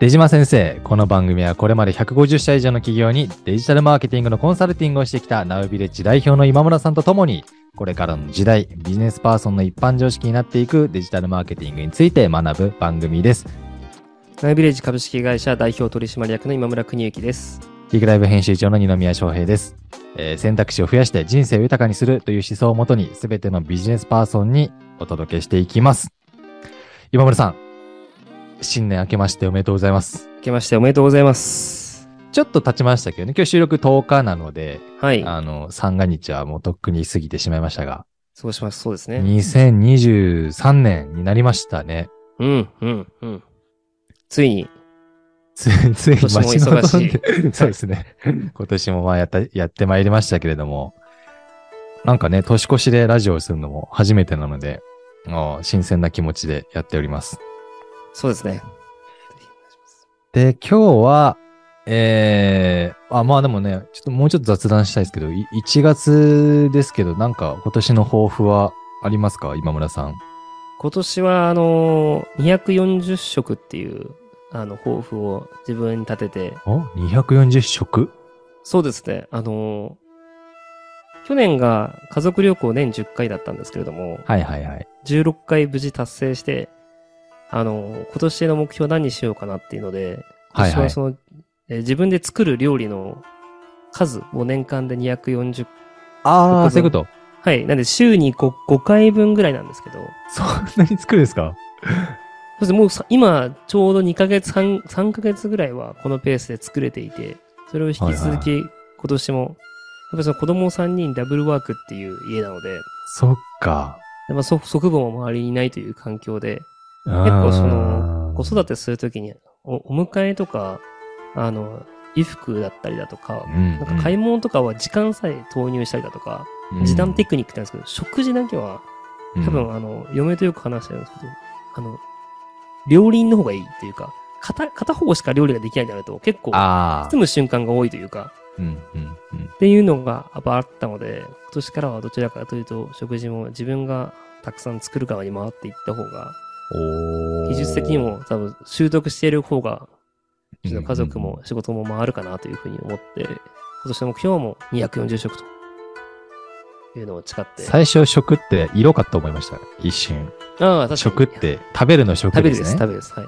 出島先生、この番組はこれまで150社以上の企業にデジタルマーケティングのコンサルティングをしてきたナウビレッジ代表の今村さんとともに、これからの時代、ビジネスパーソンの一般常識になっていくデジタルマーケティングについて学ぶ番組です。ナイビレッジ株式会社代表取締役の今村邦之です。ギグライブ編集長の二宮翔平です、えー選択肢を増やして人生を豊かにするという思想をもとに、すべてのビジネスパーソンにお届けしていきます。今村さん、新年明けましておめでとうございます。明けましておめでとうございます。ちょっと経ちましたけどね、今日収録10日なので、はい。あの、三が日はもうとっくに過ぎてしまいましたが、そうします。そうですね。2023年になりましたね。うん、うん、うん。ついに、つ ついに待ち望ん忙しいで、そうですね。今年もまあやった、やってまいりましたけれども、なんかね、年越しでラジオをするのも初めてなので、新鮮な気持ちでやっております。そうですね。で、今日は、えー、あ、まあでもね、ちょっともうちょっと雑談したいですけど、い1月ですけど、なんか今年の抱負はありますか？今村さん。今年は、あのー、240食っていう、あの、抱負を自分に立てて、お ?240 食そうですね。あのー去年が家族旅行年10回だったんですけれども、はいはいはい。16回無事達成して、あのー今年の目標何にしようかなっていうので、はいはい。はその、えー自分で作る料理の数を年間で240、ああ、僕そういうこと？はい。なんで週に 5, 5回分ぐらいなんですけど、そんなに作るんですか？そしてもうさ今、ちょうど2ヶ月3、3ヶ月ぐらいはこのペースで作れていて、それを引き続はいき今年も、やっぱりその子供3人ダブルワークっていう家なので、そっか。やっぱ祖祖父母も周りにいないという環境で、結結構その、子育てするときにお、お迎えとか、あの、衣服だったりだとか、うんなんか買い物とかは時間さえ投入したりだとか、時短テクニックって言うんですけど、食事だけは、多分、あの、嫁とよく話してるんですけど、あの、料理人の方がいいっていうか、片、片方しか料理ができないとなると、結構、包。む瞬間が多いというか、うんうんうん。っていうのがやっぱあったので、今年からはどちらかというと、食事も自分がたくさん作る側に回っていった方が、技術的にも多分習得している方が、うちの家族うんうんも仕事も回るかなというふうに思って、今年の目標はもう240食というのを誓って。最初食って色かと思いました。一瞬。ああ、確かに。食って食べるの食食べるです、ですね。食べるです。はい。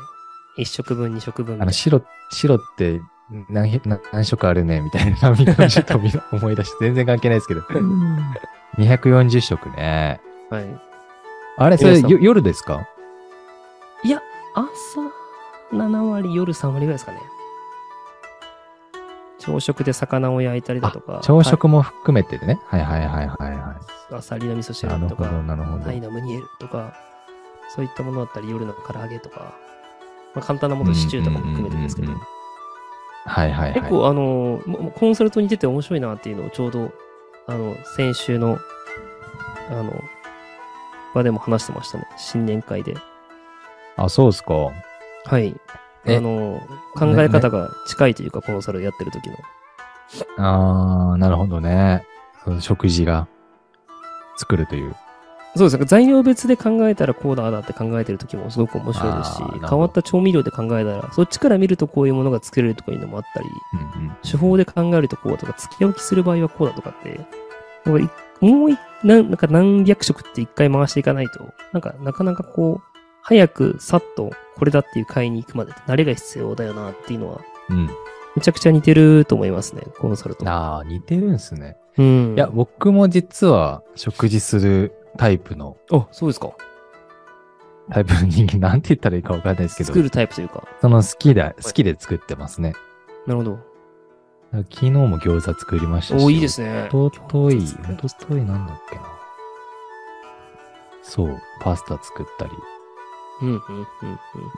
一食分、二食分。あの白、白って何何色あるねみたいなちょっと見思い出して、全然関係ないですけど。240食ね。はい。あれ、それ夜ですか？いや、朝7割、夜3割ぐらいですかね。朝食で魚を焼いたりだとか。朝食も含めてでね。はいはいはいはいははいアサリの味噌汁とか、タ。イのムニエルとか、そういったものだったり、夜の唐揚げとか、まあ、簡単なもの、シチューとかも含めてですけどはいはいはい。結構、あの、もコンサルトに出て面白いなっていうのをちょうど、あの、先週の、あの、場でも話してましたね。新年会で。あ、そうですか。はい。え？あの、考え方が近いというか、コンサルやってる時の。あー、なるほどね。その食事が作るという。そうですね。材料別で考えたらこうだああだって考えてる時もすごく面白いですし変わった調味料で考えたら、そっちから見るとこういうものが作れるとかいうのもあったり、うんうん手法で考えるとこうだとか、付き置きする場合はこうだとかって、もういなんなんか何百色って一回回していかないと、なんかなかなかこう、早くさっとこれだっていう買いに行くまで慣れが必要だよなっていうのは、うん。めちゃくちゃ似てると思いますね、コンサルと。あー、似てるんすね。うん。いや、僕も実は食事するタイプの、あ、そうですか。タイプの人間、なんて言ったらいいかわかんないですけど、作るタイプというか。その好きで、好きで作ってますね。なるほど。昨日も餃子作りましたし。おいいですね。おととい、おとといなんだっけな。そう、パスタ作ったり。うんうんうんうん。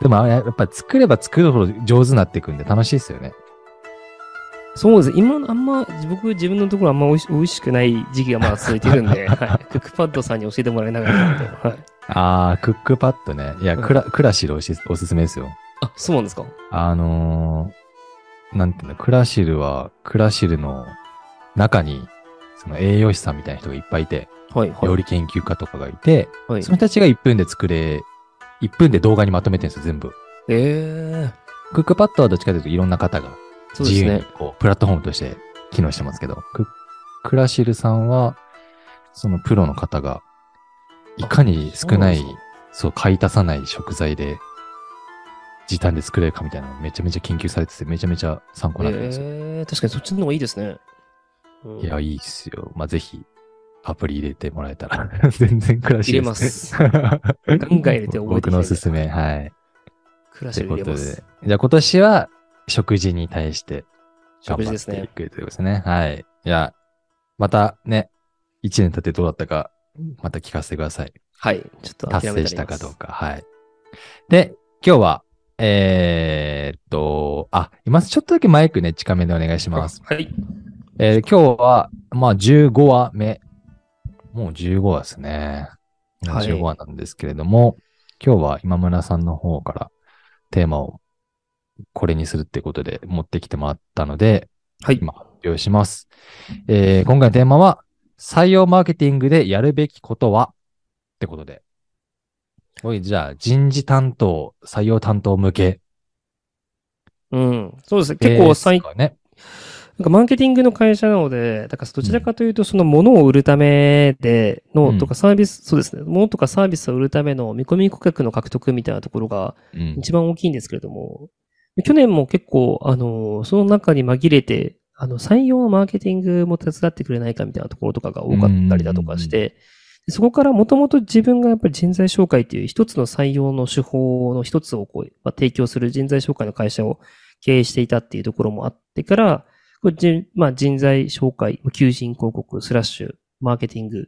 でもあれ、やっぱ作れば作るほど上手になっていくんで楽しいですよね。そうです。今、あんま、僕、自分のところあんま美味し美味しくない時期がまだ続いてるんで、はい、クックパッドさんに教えてもらいながらなんで、はい。あー、クックパッドね。いや、うんクラ、クラシルおしおすすめですよ。あ、そうなんですか？あのー、なんていうの、クラシルは、クラシルの中に、その栄養士さんみたいな人がいっぱいいて、はい、はい。料理研究家とかがいて、はいその人たちが1分で作れ、1分で動画にまとめてるんですよ、全部。えクックパッドはどっちかというといろんな方が自由にそうね。プラットフォームとして機能してますけど、ククラシルさんは、そのプロの方が、いかに少ない、そう買い足さない食材で、時短で作れるかみたいなのをめちゃめちゃ研究されてて、めちゃめちゃ参考になってますよ。えー、確かにそっちの方がいいですね。うんいや、いいっすよ。まあ、ぜひ、アプリ入れてもらえたら、全然クラシル入れます。ガンガン入れて覚えて僕のおすすめ、はい。クラシということル入れますで。。じゃあ今年は食事に対して頑張。っていくということですね。はい。じゃあ、またね、一年経ってどうだったか、また聞かせてください。はい。ちょっと達成したかどうか。はい。で、今日は、えーっと、あ、今ちょっとだけマイクね、近めでお願いします。はい。えー今日は、まあ15話目。もう15話ですね。もうはい15話なんですけれども、今日は今村さんの方からテーマをこれにするってことで持ってきてもらったので、はい。今発表します。えー今回のテーマは、採用マーケティングでやるべきことはってことで。おい、じゃあ人事担当、採用担当向け。うん。そうですね。結構最ですかね。なんかマーケティングの会社なので、だからどちらかというと、その物を売るためでうんのとかサービス、そうですね。物とかサービスを売るための見込み顧客の獲得みたいなところがうん。一番大きいんですけれども、去年も結構、あの、その中に紛れて、あの、採用のマーケティングも手伝ってくれないかみたいなところとかが多かったりだとかして、でそこからもともと自分がやっぱり人材紹介っていう一つの採用の手法の一つをこう、まあ、提供する人材紹介の会社を経営していたっていうところもあってから、これじまあ、人材紹介、求人広告、スラッシュ、マーケティングっ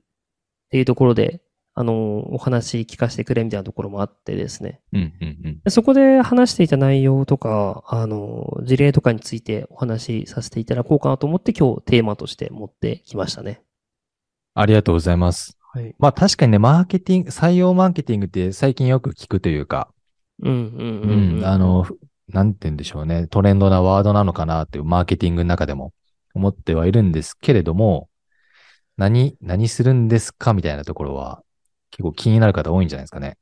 ていうところで、あの、お話聞かせてくれみたいなところもあってですね。うん、うん、うん。でそこで話していた内容とか、あの、事例とかについてお話しさせていただこうかなと思って今日テーマとして持ってきましたね。ありがとうございます。はい。まあ確かにね、マーケティング、採用マーケティングって最近よく聞くというか、うんうんうん、あの、、なんて言うんでしょうね、トレンドなワードなのかなっていうマーケティングの中でも思ってはいるんですけれども、何、何するんですかみたいなところは結構気になる方多いんじゃないですかね。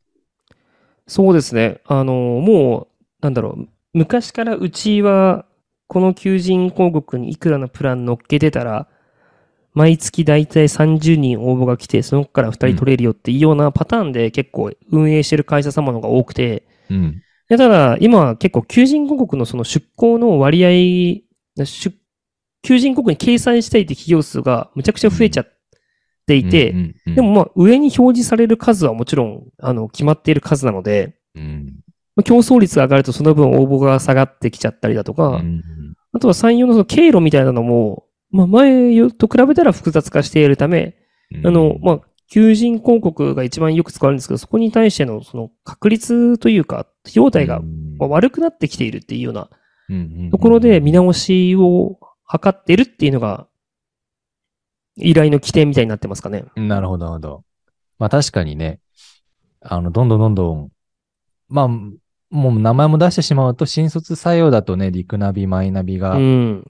そうですね。あの、もう、なんだろう、昔からうちは、この求人広告にいくらのプラン乗っけてたら、毎月だいたい30人応募が来て、その子から2人取れるよっていうようなパターンで結構運営してる会社様の方が多くて、うん。でただ、今は結構求人広告のその出向の割合、出求人広告に掲載したいって企業数がむちゃくちゃ増えちゃっていて、うんうんうん。でも、まあ上に表示される数はもちろん、あの、決まっている数なので、うん。まあ競争率が上がるとその分応募が下がってきちゃったりだとか、うんあとは採用のその経路みたいなのも、まあ前と比べたら複雑化しているため、うん。あの、まあ、求人広告が一番よく使われるんですけど、そこに対してのその確率というか、費用対が悪くなってきているっていうようなところで見直しを図ってるっていうのが、依頼の起点みたいになってますかね。なるほど、なるほど。まあ確かにね、あの、どんどんどんどん、まあ、もう名前も出してしまうと、新卒採用だとね、リクナビ、マイナビが、うん。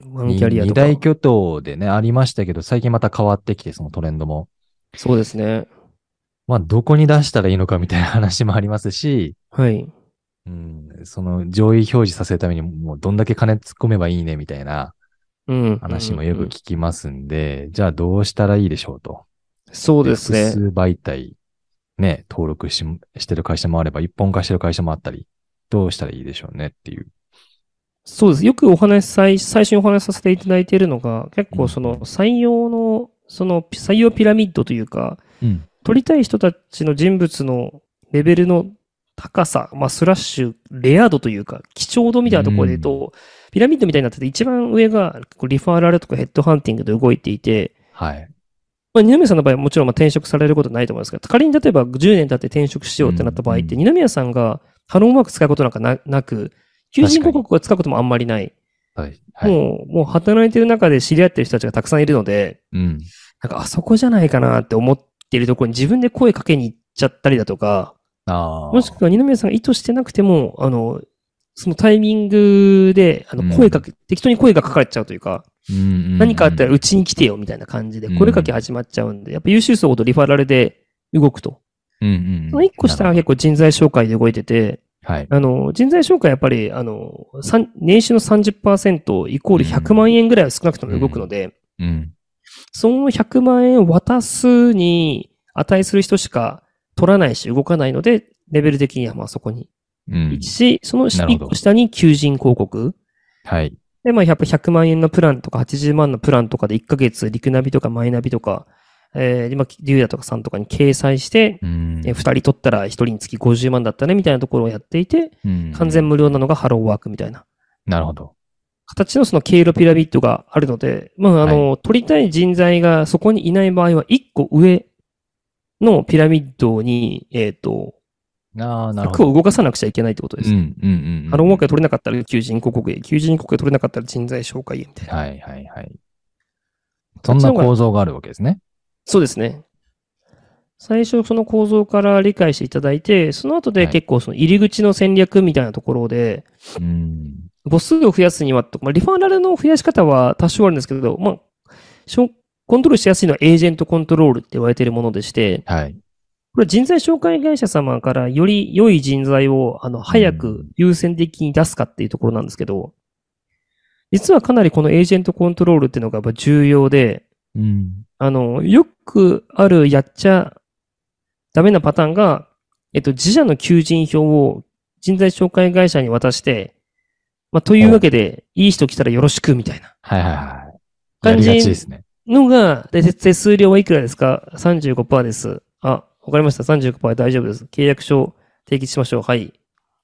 大巨頭でね、ありましたけど、最近また変わってきて、そのトレンドも。そうですね。まあ、どこに出したらいいのかみたいな話もありますし、はい。うん、その上位表示させるためにもうどんだけ金突っ込めばいいねみたいなうん。話もよくうんうん聞きますんで、じゃあどうしたらいいでしょうと。そうですね。複数媒体、ね、登録ししてる会社もあれば、一本化してる会社もあったり、どうしたらいいでしょうねっていう。そうです。よくお話し、最最初にお話しさせていただいているのが、結構その採用の、その採用ピラミッドというか、うん。取りたい人たちの人物のレベルの高さ、まあ、スラッシュ、レア度というか、貴重度みたいなところで言うと、ピラミッドみたいになってて、一番上がリファーラルとかヘッドハンティングで動いていて、はい。まあ、二宮さんの場合はもちろんまあ転職されることはないと思いますが、仮に例えば10年経って転職しようってなった場合って、うん二宮さんがハローマーク使うことなんかななく、求人広告を使うこともあんまりない。はい。はい。もう、もう働いてる中で知り合ってる人たちがたくさんいるので、うん。なんかあそこじゃないかなって思ってるところに自分で声かけに行っちゃったりだとか、ああ。もしくは二宮さんが意図してなくても、あの、そのタイミングで、あの、声かけ、適当に声がかかれちゃうというか、うんうんうん何かあったらうちに来てよみたいな感じでうん声かけ始まっちゃうんで、やっぱ優秀層ほどリファラルで動くと。うんうんうん。その一個下が結構人材紹介で動いてて、はい。あの、人材紹介やっぱり、あの、年収の30%イコール100万円ぐらいは少なくとも動くので、うん。その100万円を渡すに値する人しか取らないし動かないので、レベル的にはまあそこにうん。し、そのなるほど1個下に求人広告。はい。で、まあやっぱ100万円のプランとか80万のプランとかで1ヶ月、リクナビとかマイナビとか、えー、今、リュウヤとかさんとかに掲載して、うんえー2人取ったら1人につき50万だったねみたいなところをやっていて、うん完全無料なのがハローワークみたいななるほど。形のその経路ピラミッドがあるので、まああの、取りたい人材がそこにいない場合は1個上のピラミッドに、えっ、と、ああ、なるほ枠ど。を動かさなくちゃいけないってことです。うんうんうんうん。ハローワークが取れなかったら求人広告へ、求人広告が取れなかったら人材紹介へみたいな。はいはいはい。そんな構造があるわけですね。そうですね。最初その構造から理解していただいて、その後ではい結構その入り口の戦略みたいなところで、うん。母数を増やすにはと、まあ、リファラルの増やし方は多少あるんですけど、まあ、コントロールしやすいのはエージェントコントロールって言われているものでして、はい。これは人材紹介会社様からより良い人材を、あの、早く優先的に出すかっていうところなんですけど、実はかなりこのエージェントコントロールっていうのがやっぱ重要で、うん。あの、よくあるやっちゃダメなパターンが、えっと、自社の求人票を人材紹介会社に渡して、まあ、というわけで、いい人来たらよろしくみたいなはいはいはい。や感じですね。のが、で、手数料はいくらですか ?35% です。あ、わかりました。35%で大丈夫です。契約書提起しましょう。はい。で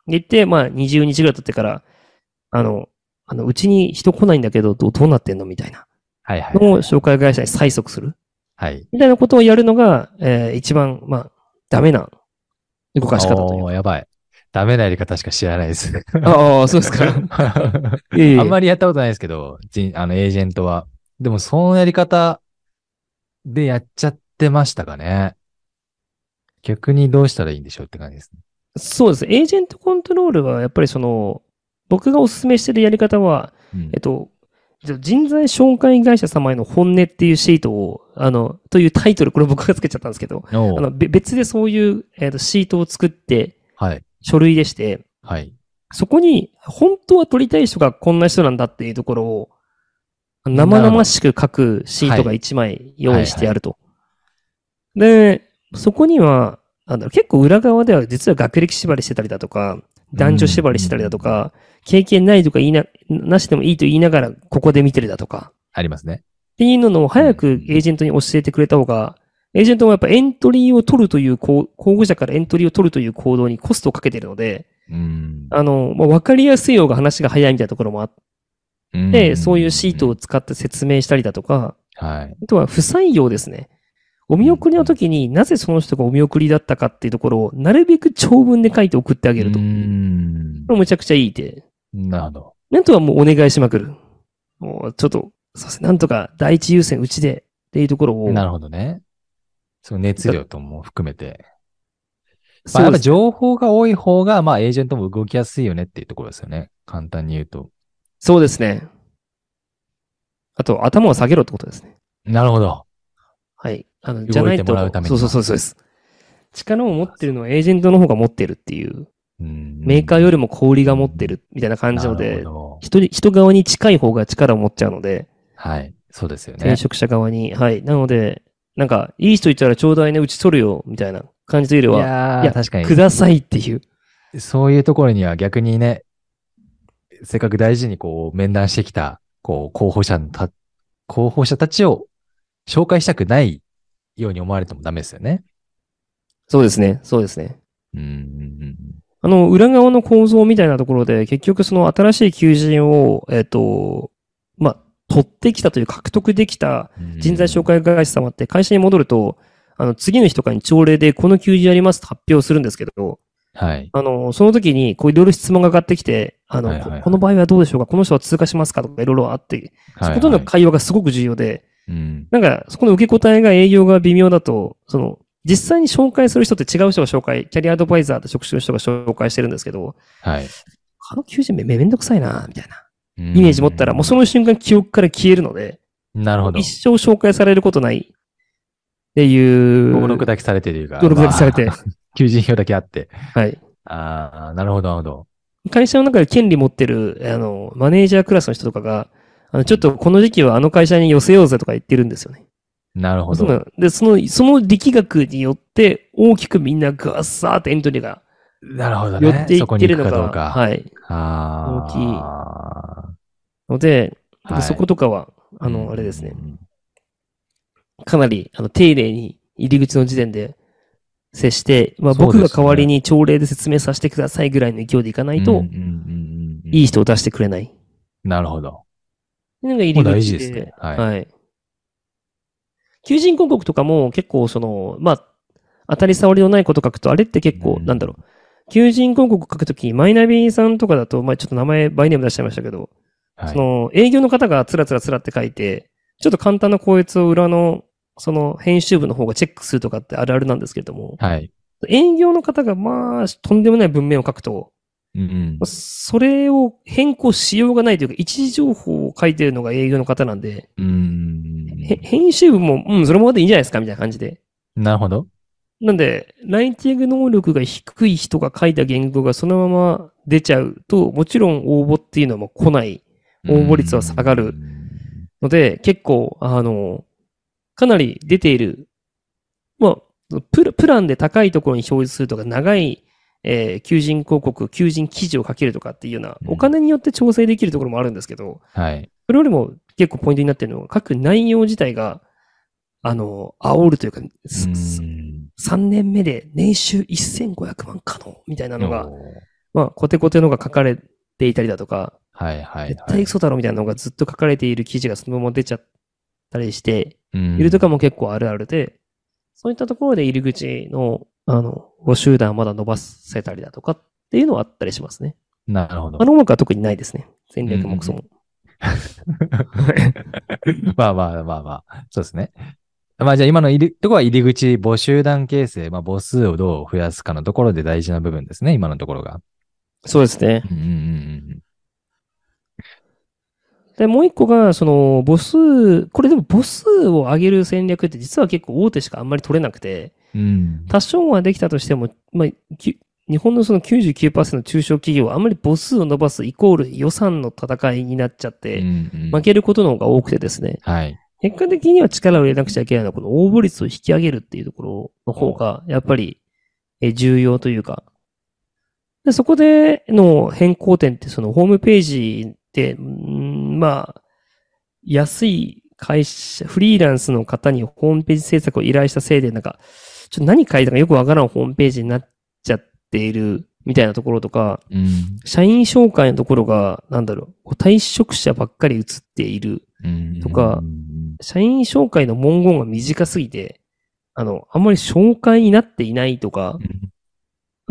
言って、まあ、20日ぐらい経ってから、あの、あの、うちに人来ないんだけど、どうどうなってんの？みたいな。のを紹介会社に催促する？はい。みたいなことをやるのが、えー一番、まあ、ダメな動かし方というか。やばい。ダメなやり方しか知らないです。ああ、そうですか。あんまりやったことないですけど、人あの、エージェントは。でも、そのやり方でやっちゃってましたかね。逆にどうしたらいいんでしょうって感じですね。そうです。エージェントコントロールは、やっぱりその、僕がお勧めしてるやり方は、うんえっと、人材紹介会社様への本音っていうシートを、あの、というタイトル、これ僕がつけちゃったんですけど、あの、べ別でそういう、えっと、シートを作って、はい。書類でして、はい。そこに、本当は取りたい人がこんな人なんだっていうところを、生々しく書くシートが1枚用意してあると。で、そこには、なんだろう、結構裏側では実は学歴縛りしてたりだとか、男女縛りしてたりだとか、経験ないとか言いな、なしでもいいと言いながら、ここで見てるだとか、ありますね。っていうのを早くエージェントに教えてくれた方が、エージェントもやっぱエントリーを取るという、こう候補者からエントリーを取るという行動にコストをかけてるので、うん。あの、まあ、わかりやすい方が話が早いみたいなところもあって、そういうシートを使って説明したりだとか、はい。あとは不採用ですね。お見送りの時になぜその人がお見送りだったかっていうところを、なるべく長文で書いて送ってあげると。うこん。れむちゃくちゃいいって。なるほど。なんとはもうお願いしまくる。もうちょっと、そうですね。なんとか第一優先うちでっていうところを。なるほどね。その熱量とも含めて。まあ、そうですやっぱ情報が多い方が、まあ、エージェントも動きやすいよねっていうところですよね。簡単に言うと。そうですね。あと、頭を下げろってことですね。なるほど。はい。あの、じゃないともらうためにはそうそうそうそうです。力を持ってるのはエージェントの方が持ってるっていう。うんメーカーよりも小売りが持ってるみたいな感じのなるで、人に、人側に近い方が力を持っちゃうので、はい。そうですよね転。職者側に。はい。なので、なんか、いい人いたらちょうだいね、うち取るよ、みたいな感じというよりは、いやーいや確かにく。ださいっていう。そういうところには逆にね、せっかく大事にこう面談してきた、こう候補者のた、候補者たちを紹介したくないように思われてもダメですよね。そうですね。そうですね。うん。あの、裏側の構造みたいなところで、結局その新しい求人を、えっ、と、まあ、取ってきたという獲得できた人材紹介会社様って会社に戻ると、あの、次の日とかに朝礼でこの求人やりますと発表するんですけど、はい。あの、その時に、こういろいろ質問が上がってきて、あの、はいはいはい。ここの場合はどうでしょうか？この人は通過しますか？とかいろいろあって、はい。そことの会話がすごく重要で、うん。なんか、そこの受け答えが営業が微妙だと、その、実際に紹介する人って違う人が紹介、キャリアアドバイザーって職種の人が紹介してるんですけど、はい。あの求人めめめんどくさいな、みたいなイイメージ持ったら、もうその瞬間記憶から消えるので、なるほど。一生紹介されることないっていう。登録だけされてるというか。登録だけされてまあ 求人票だけあって。はい。ああ、なるほど、なるほど。会社の中で権利持ってる、あの、マネージャークラスの人とかが、あの、ちょっとこの時期はあの会社に寄せようぜとか言ってるんですよね。なるほど。で、その、その力学によって、大きくみんなガッサーってエントリーがなるほどね。寄っていってるのが、くかどうか。はい。あ大きいあ。ので、はいそことかは、あの、うんあれですね。。かなり、あの、丁寧に入り口の時点で接して、まあ僕が代わりに朝礼で説明させてくださいぐらいの勢いでいかないと、いい人を出してくれない。なるほど。っていうのが入り口で。大事ですねはいはい。求人広告とかも結構その、まあ、当たり障りのないこと書くと、あれって結構、うんなんだろう。求人広告書くとき、マイナビさんとかだと、まあちょっと名前、バイネーム出しちゃいましたけど、はいその、営業の方がつらつらつらって書いて、ちょっと簡単な校閲を裏の、その、編集部の方がチェックするとかってあるあるなんですけれども、はい。営業の方がまあ、とんでもない文面を書くと、うんうんそれを変更しようがないというか、一時情報を書いてるのが営業の方なんで、うん。へ編集部も、うん、そのままでいいんじゃないですかみたいな感じで。なるほど。なんで、ライティング能力が低い人が書いた言語がそのまま出ちゃうと、もちろん応募っていうのはもう来ない応募率は下がるので、結構、あの、かなり出ている、まあ、プランで高いところに表示するとか、長い、えー求人広告、求人記事を書けるとかっていうような、うんお金によって調整できるところもあるんですけど、はい。それよりも結構ポイントになってるのは、書く内容自体が、あの、煽るというか、うん3年目で年収1500万可能みたいなのが、まあ、コテコテのが書かれていたりだとか、はいはい絶はい。対嘘だろみたいなのがずっと書かれている記事がそのまま出ちゃったりして、うんいるとかも結構あるあるで、そういったところで入り口の、あの、募集団をまだ伸ばせたりだとかっていうのはあったりしますね。なるほどあ。の音楽は特にないですね。戦略もクソも。まあまあまあまあ、そうですね。まあじゃあ今の入り、ところは入り口、募集団形成、まあ母数をどう増やすかのところで大事な部分ですね、今のところが。そうですね。うんうんうんで、もう一個が、その、母数、これでも母数を上げる戦略って実は結構大手しかあんまり取れなくて、うん。うん。多少はできたとしても、まあ、き日本のその99%の中小企業はあんまり母数を伸ばすイコール予算の戦いになっちゃって、うんうん負けることの方が多くてですね、はい。結果的には力を入れなくちゃいけないのは、この応募率を引き上げるっていうところの方が、やっぱり、え重要というか、でそこでの変更点って、そのホームページって、うんまあ、安い会社、フリーランスの方にホームページ制作を依頼したせいで、なんか、ちょっと何書いたかよくわからんホームページになっちゃっているみたいなところとか、うん社員紹介のところが、なんだろう、退職者ばっかり映っているうんとかうん社員紹介の文言が短すぎて、あの、あんまり紹介になっていないとか、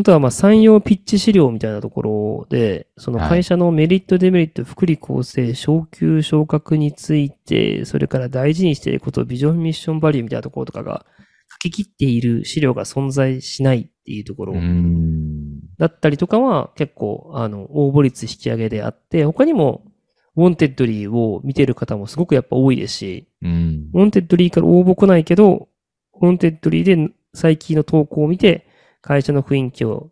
あとはまあ採用ピッチ資料みたいなところで、そのはい。会社のメリット、デメリット、福利厚生、昇給、昇格について、それから大事にしていること、ビジョン、ミッション、バリューみたいなところとかが書き切っている資料が存在しないっていうところうん。だったりとかは結構、あの、応募率引き上げであって、他にも、ウォンテッドリーを見てる方もすごくやっぱ多いですし、うん。ウォンテッドリーから応募来ないけど、ウォンテッドリーで最近の投稿を見て、会社の雰囲気を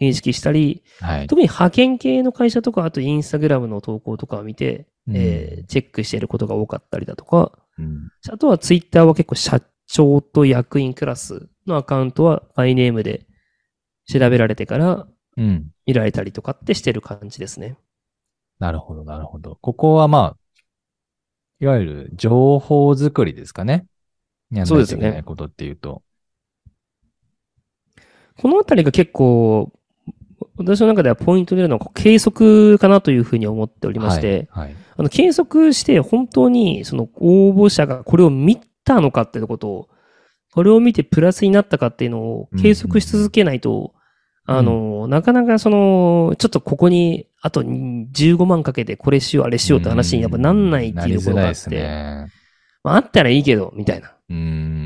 認識したり、はい。特に派遣系の会社とか、あとインスタグラムの投稿とかを見て、うんえーチェックしていることが多かったりだとか、うんあとはツイッターは結構社長と役員クラスのアカウントはバイネームで調べられてからうん。見られたりとかってしてる感じですね。なるほど、なるほど。ここはまあ、いわゆる情報作りですかね。やんないといけないことっていうと。このあたりが結構、私の中ではポイントであるのは計測かなというふうに思っておりまして、はい。はい。あの計測して本当にその応募者がこれを見たのかっていうことを、これを見てプラスになったかっていうのを計測し続けないと、うんあの、なかなかその、ちょっとここにあと15万かけてこれしようあれしようって話にやっぱなんないっていうところがあって、なりづらいですね。まあ、あったらいいけど、みたいなうーん。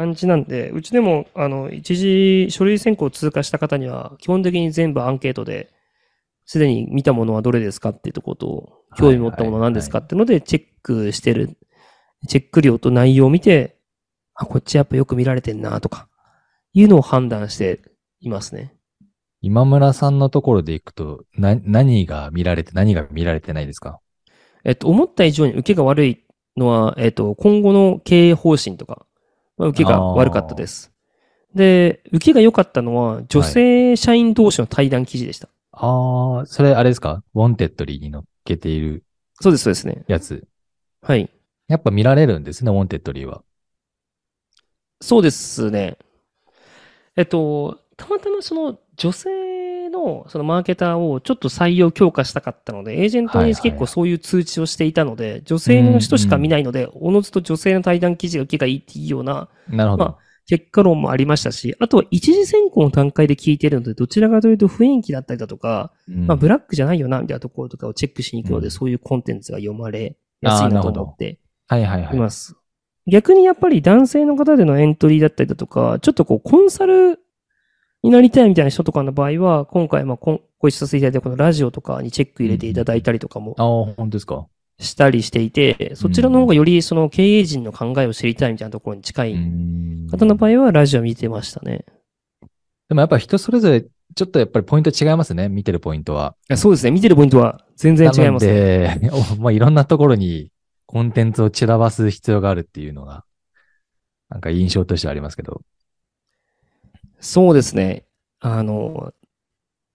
感じなんで、うちでも、あの、一時書類選考を通過した方には、基本的に全部アンケートで、すでに見たものはどれですかっていうところと、興味持ったものは何ですかってので、チェックしてる、チェック量と内容を見て、あ、こっちやっぱよく見られてんなとか、いうのを判断していますね。今村さんのところで行くと、な、何が見られて、何が見られてないですか？えっと、思った以上に受けが悪いのは、えっと、今後の経営方針とか、まあ受けが悪かったです。で、受けが良かったのは、女性社員同士の対談記事でした。ああ、それあれですか？ウォンテッドリーに載っけているそうです、そうですね。やつ。はい。やっぱ見られるんですね、ウォンテッドリーは。そうですね。えっと、たまたまその女性のそのマーケターをちょっと採用強化したかったので、エージェントに結構そういう通知をしていたので、女性の人しか見ないので、おのずと女性の対談記事が受けがいいっていうようななるほど。ま結果論もありましたし、あとは一次選考の段階で聞いているので、どちらかというと雰囲気だったりだとか、うんまあブラックじゃないよな、みたいなところとかをチェックしに行くので、うんそういうコンテンツが読まれやすいなと思ってはいはいはいい。ます。逆にやっぱり男性の方でのエントリーだったりだとか、ちょっとこうコンサルになりたいみたいな人とかの場合は、今回まあこんご一緒させていただいたこのラジオとかにチェック入れていただいたりとかもああ、本当ですか？したりしていて、そちらの方がよりその経営陣の考えを知りたいみたいなところに近ういん方の場合はラジオ見てましたね。でもやっぱ人それぞれ、ちょっとやっぱりポイント違いますね、見てるポイントは。あそうですね。見てるポイントは全然違いますね。なので、お まあ、いろんなところにコンテンツを散らばす必要があるっていうのが、なんか印象としてはありますけど。そうですね。あの、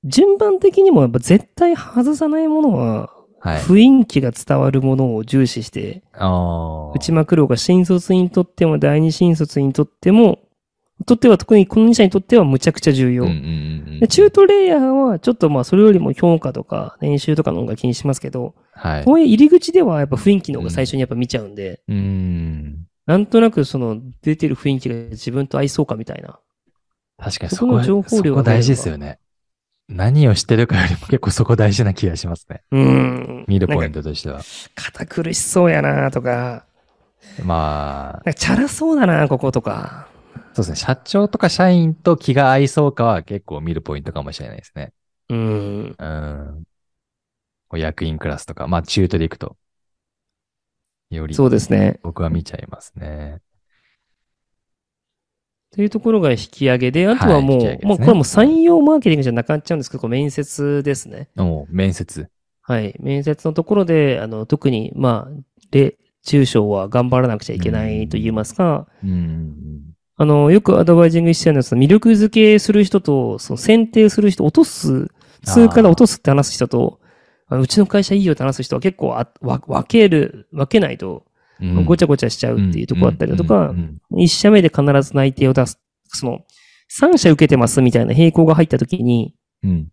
順番的にもやっぱ絶対外さないものは、はい。雰囲気が伝わるものを重視して。打ちまくろうが新卒にとっても第二新卒にとっても、とっては特にこの2社にとってはむちゃくちゃ重要。で中途レイヤーはちょっとまあそれよりも評価とか練習とかの方が気にしますけど、はい。こういう入り口ではやっぱ雰囲気の方が最初にやっぱ見ちゃうんで、うーん。なんとなくその出てる雰囲気が自分と合いそうかみたいな。確かにそこそこの情報量がそこ大事ですよね。何をしてるかよりも結構そこ大事な気がしますね。うーん。見るポイントとしては。堅苦しそうやなとか、まあ、なんかチャラそうだなこことか。そうですね。社長とか社員と気が合いそうかは結構見るポイントかもしれないですね。うーん。うん。役員クラスとか、まあ中途で行くと。よりそうですね。僕は見ちゃいますね。というところが引き上げで、あとはもう、はいねもうこれはもう採用マーケティングじゃなくなっちゃうんですけど、面接ですね。おう面接。はい。面接のところで、あの、特に、まあ、で、中小は頑張らなくちゃいけないと言いますか、うん。あの、よくアドバイジングしてるのは、その魅力づけする人と、その選定する人、落とす、通過で落とすって話す人と、うちの会社いいよって話す人は結構あわ分ける、分けないと、うんごちゃごちゃしちゃうっていうところだったりだとかうん、うん一社目で必ず内定を出す。その、三社受けてますみたいな並行が入った時に、うん。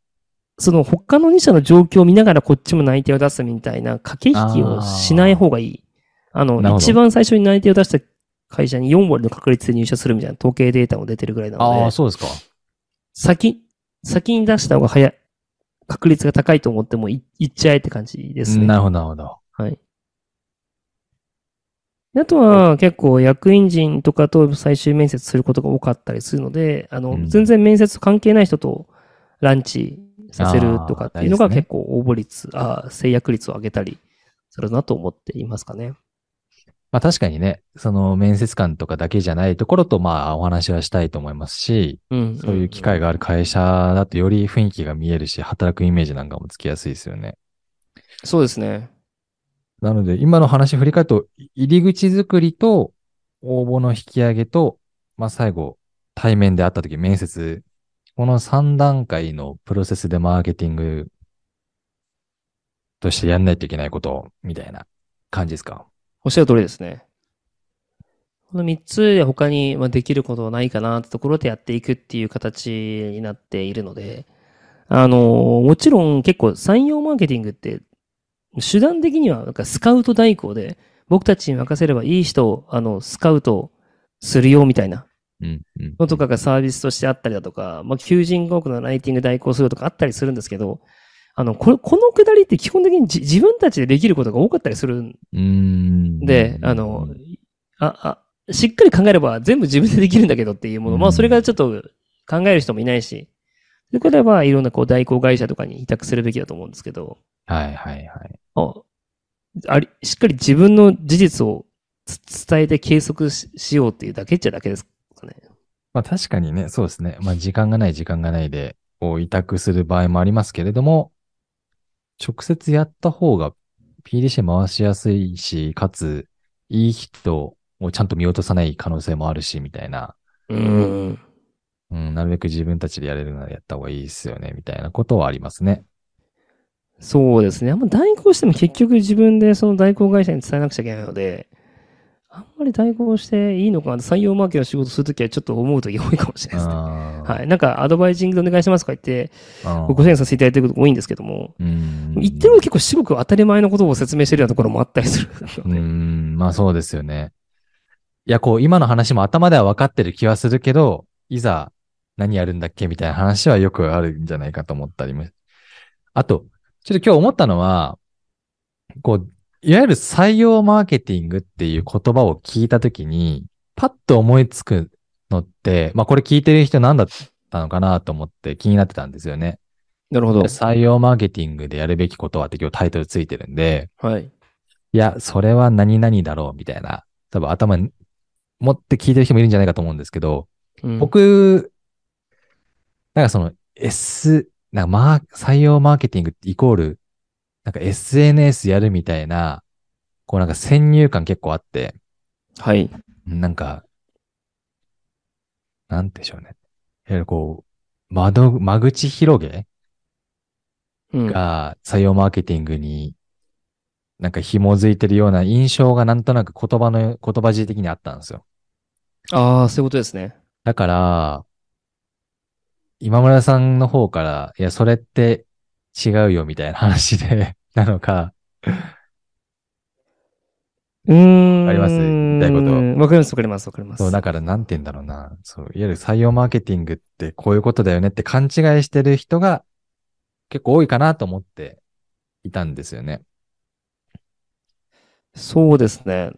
その他の2社の状況を見ながらこっちも内定を出すみたいな駆け引きをしない方がいい。あの一番最初に内定を出した会社に4割の確率で入社するみたいな統計データも出てるぐらいなのああ、で、そうですか。先、先に出した方が早い、確率が高いと思ってもいいっちゃえって感じですね。なるほど、なるほど。はい。であとは結構役員陣とかと最終面接することが多かったりするので、あの、うん全然面接関係ない人とランチさせるとかっていうのがあー大事ですね結構応募率、あー制約率を上げたりするなと思っていますかね。まあ確かにね、その面接官とかだけじゃないところとまあお話はしたいと思いますし、うん。そういう機会がある会社だとより雰囲気が見えるし、働くイメージなんかもつきやすいですよね。そうですね。なので、今の話振り返ると、入り口作りと応募の引き上げと、まあ最後、対面で会った時面接、この3段階のプロセスでマーケティングとしてやんないといけないこと、みたいな感じですか？おっしゃる通りですね。この3つで他にまあできることはないかなってところでやっていくっていう形になっているので、あの、もちろん結構採用マーケティングって手段的にはなんかスカウト代行で僕たちに任せればいい人をあのスカウトするよみたいな。のとかがサービスとしてあったりだとか、まあ、求人広告のライティング代行するとかあったりするんですけど、あの、これ、このくだりって基本的にじ自分たちでできることが多かったりするん。で、あの、あ、あ、しっかり考えれば全部自分でできるんだけどっていうもの、まあそれがちょっと考える人もいないし、それからはいろんなこう代行会社とかに委託するべきだと思うんですけど、はいはいはい。ああり、しっかり自分の事実をつ伝えて計測ししようっていうだけっちゃだけですかね。まあ確かにね、そうですね。まあ時間がない時間がないで、を委託する場合もありますけれども、直接やった方が PDC 回しやすいし、かつ、いい人をちゃんと見落とさない可能性もあるし、みたいな。うん。うん、なるべく自分たちでやれるならやった方がいいですよね、みたいなことはありますね。そうですね。あんま代行しても結局自分でその代行会社に伝えなくちゃいけないので、あんまり代行していいのかな採用マーケの仕事するときはちょっと思うとき多いかもしれないですね。ははい。なんかアドバイジングでお願いしますとか言って、いご支援させていただいてること多いんですけども、うん。言ってること結構至極当たり前のことを説明してるようなところもあったりするうので。ん、まあそうですよね。いや、こう、今の話も頭では分かってる気はするけど、いざ何やるんだっけ？みたいな話はよくあるんじゃないかと思ったりも。あと、ちょっと今日思ったのは、こう、いわゆる採用マーケティングっていう言葉を聞いたときに、パッと思いつくのって、まあこれ聞いてる人何だったのかなと思って気になってたんですよね。なるほど。採用マーケティングでやるべきことはって今日タイトルついてるんで、はい。いや、それは何々だろうみたいな、多分頭に持って聞いてる人もいるんじゃないかと思うんですけど、うん、僕、なんかその S、なんかマー採用マーケティングイコール、なんか SNS やるみたいな、こうなんか先入観結構あって、はい。なんか、なんてでしょうね。いわゆるこう、窓、間口広げうん。が採用マーケティングになんか紐づいてるような印象がなんとなく言葉の、言葉尻的にあったんですよ。ああ、そういうことですね。だから、今村さんの方から、いや、それって違うよみたいな話で、なのか、うーん。わかります？言いたいことわかります、わかります、わかります。そう、だからなんて言うんだろうな。そう、いわゆる採用マーケティングってこういうことだよねって勘違いしてる人が結構多いかなと思っていたんですよね。そうですね。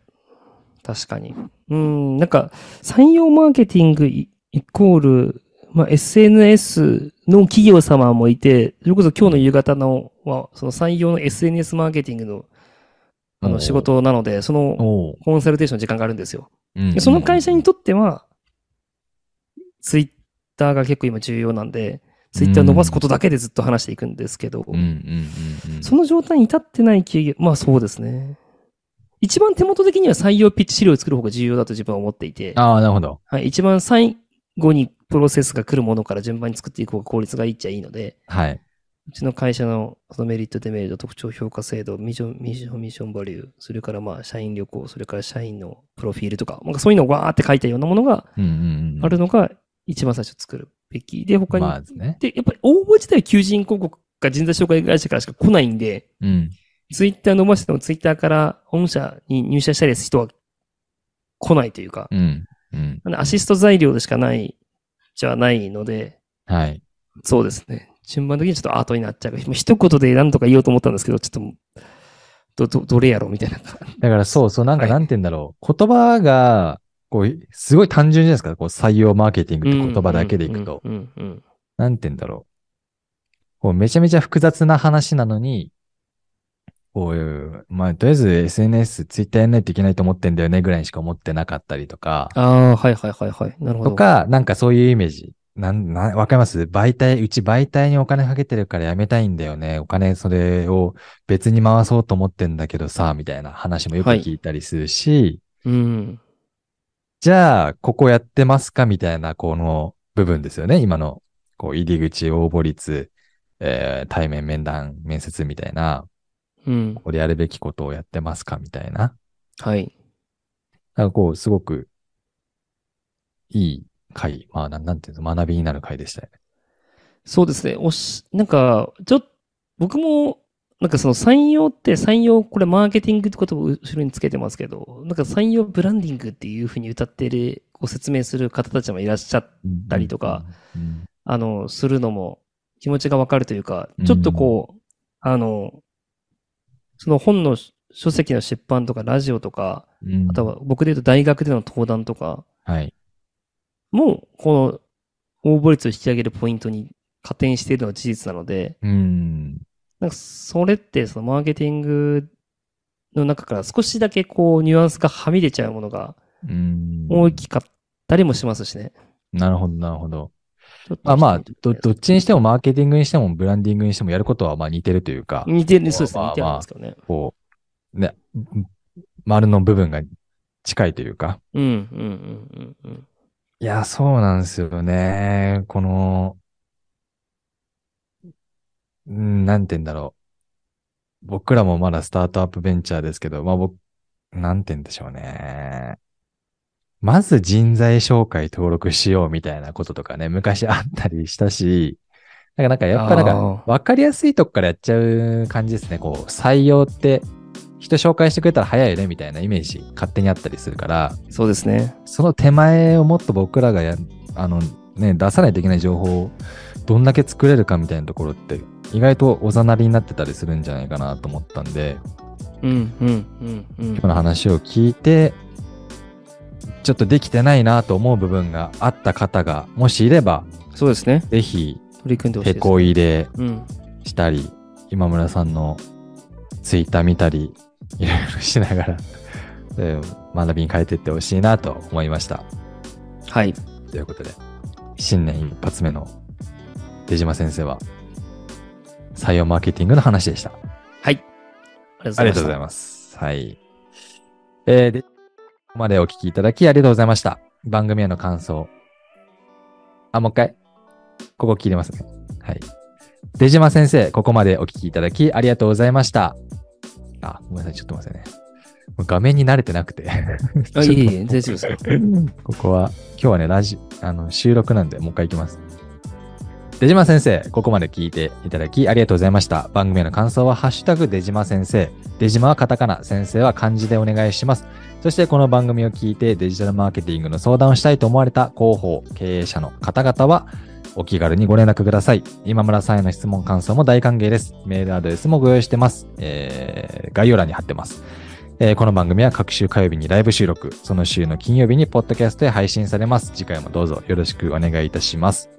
確かに。うん、なんか、採用マーケティングイイコール、まあ、SNS の企業様もいて、それこそ今日の夕方のは、その採用の SNS マーケティングのあの仕事なので、そのコンサルテーションの時間があるんですよ。その会社にとっては、ツイッターが結構今重要なんで、ツイッターを伸ばすことだけでずっと話していくんですけど。その状態に至ってない企業、まあそうですね。一番手元的には採用ピッチ資料を作る方が重要だと自分は思っていて、ああ、なるほど。はい、一番最後にプロセスが来るものから順番に作っていく方が効率がいいっちゃいいので、はい。うちの会社のそのメリット、デメリット、特徴評価制度、ミッション、ミッション、ミッションバリュー、それからまあ社員旅行、それから社員のプロフィールとか、なんかそういうのをわーって書いたようなものが。あるのが一番最初作るべき。で、他に、まあですね。で、やっぱり応募自体は求人広告か人材紹介会社からしか来ないんで、うん。ツイッター伸ばしてもツイッターから本社に入社したりする人は来ないというか、うん。うん。なんでアシスト材料でしかない、じゃないので、はい。そうですね。順番的にちょっとアートになっちゃう。もう一言で何とか言おうと思ったんですけど、ちょっと、ど、ど、どれやろうみたいな。だからそうそう、なんかはいなんて言うんだろう。言葉が、こう、すごい単純じゃないですか。こう、採用マーケティングって言葉だけでいくと。なんて言うんだろう。こう、めちゃめちゃ複雑な話なのに、こういう、まあ、とりあえず SNS、ツイッターやんないといけないと思ってんだよねぐらいにしか思ってなかったりとか、ああ、はいはいはいはい。なるほど。とか、なんかそういうイメージ。なん、な、わかります？媒体、うち媒体にお金かけてるからやめたいんだよね。お金、それを別に回そうと思ってんだけどさ、みたいな話もよくはい聞いたりするし、うん。じゃあ、ここやってますか？みたいな、この部分ですよね。今の、こう、入り口、応募率、えー対面面談、面接みたいな、うん。ここでやるべきことをやってますかみたいな。はい。なんかこう、すごく、いい回、まあ、なんなんていうの、学びになる回でしたよね。そうですね。おし、なんか、ちょっと、僕も、なんかその採用って採用、これマーケティングってことを後ろにつけてますけど、なんか採用ブランディングっていうふうに歌ってる、ご説明する方たちもいらっしゃったりとか、うん、あの、するのも気持ちがわかるというか、ちょっとこう、あの、その本の書籍の出版とかラジオとか、うん。あとは僕で言うと大学での登壇とかはい。も、この応募率を引き上げるポイントに加点しているのは事実なので、うん。なんかそれってそのマーケティングの中から少しだけこうニュアンスがはみ出ちゃうものがうん。大きかったりもしますしね。なるほど、なるほど。まあまあど、どっちにしてもマーケティングにしてもブランディングにしてもやることはまあ似てるというか、似てる、そうですね。まあ似てるんですけどね。こう、ね、丸の部分が近いというか。うん、うん、うん、うん、うん。いや、そうなんですよね。この、うんなんて言うんだろう。僕らもまだスタートアップベンチャーですけど、まあ僕、なんて言うんでしょうね。まず人材紹介登録しようみたいなこととかね、昔あったりしたし、なんかなんかやっぱなんかあーわかりやすいとこからやっちゃう感じですね。こう、採用って人紹介してくれたら早いよねみたいなイメージ勝手にあったりするから、そうですね。その手前をもっと僕らがや、あのね、出さないといけない情報をどんだけ作れるかみたいなところって意外とおざなりになってたりするんじゃないかなと思ったんで、うん、うん、うん、うん今日の話を聞いて、ちょっとできてないなと思う部分があった方が、もしいれば、そうですね。ぜひ、取り組んでほしいです、手こ入れうん。したり、今村さんのツイッター見たり、いろいろしながら、えー学びに変えていってほしいなと思いました。はい。ということで、新年一発目の出島先生は、採用マーケティングの話でした。はい。ありがとうございまます。はい。えー、で、ここまでお聞きいただきありがとうございました。番組への感想。あ、もう一回。ここ切りますね。はい。出島先生、ここまでお聞きいただきありがとうございました。あ、ごめんなさい。ちょっと待ってね。もう画面に慣れてなくて。す。あ、いえいえ、大丈夫ですか。ここは、今日はね、ラジ、あの、収録なんで、もう一回行きます。出島先生、ここまで聞いていただきありがとうございました。番組への感想は、ハッシュタグ出島先生。出島はカタカナ、先生は漢字でお願いします。そして、この番組を聞いてデジタルマーケティングの相談をしたいと思われた広報、経営者の方々は、お気軽にご連絡ください。今村さんへの質問、感想も大歓迎です。メールアドレスもご用意してます。えー、概要欄に貼ってます。えーこの番組は各週火曜日にライブ収録、その週の金曜日にポッドキャストで配信されます。次回もどうぞよろしくお願いいたします。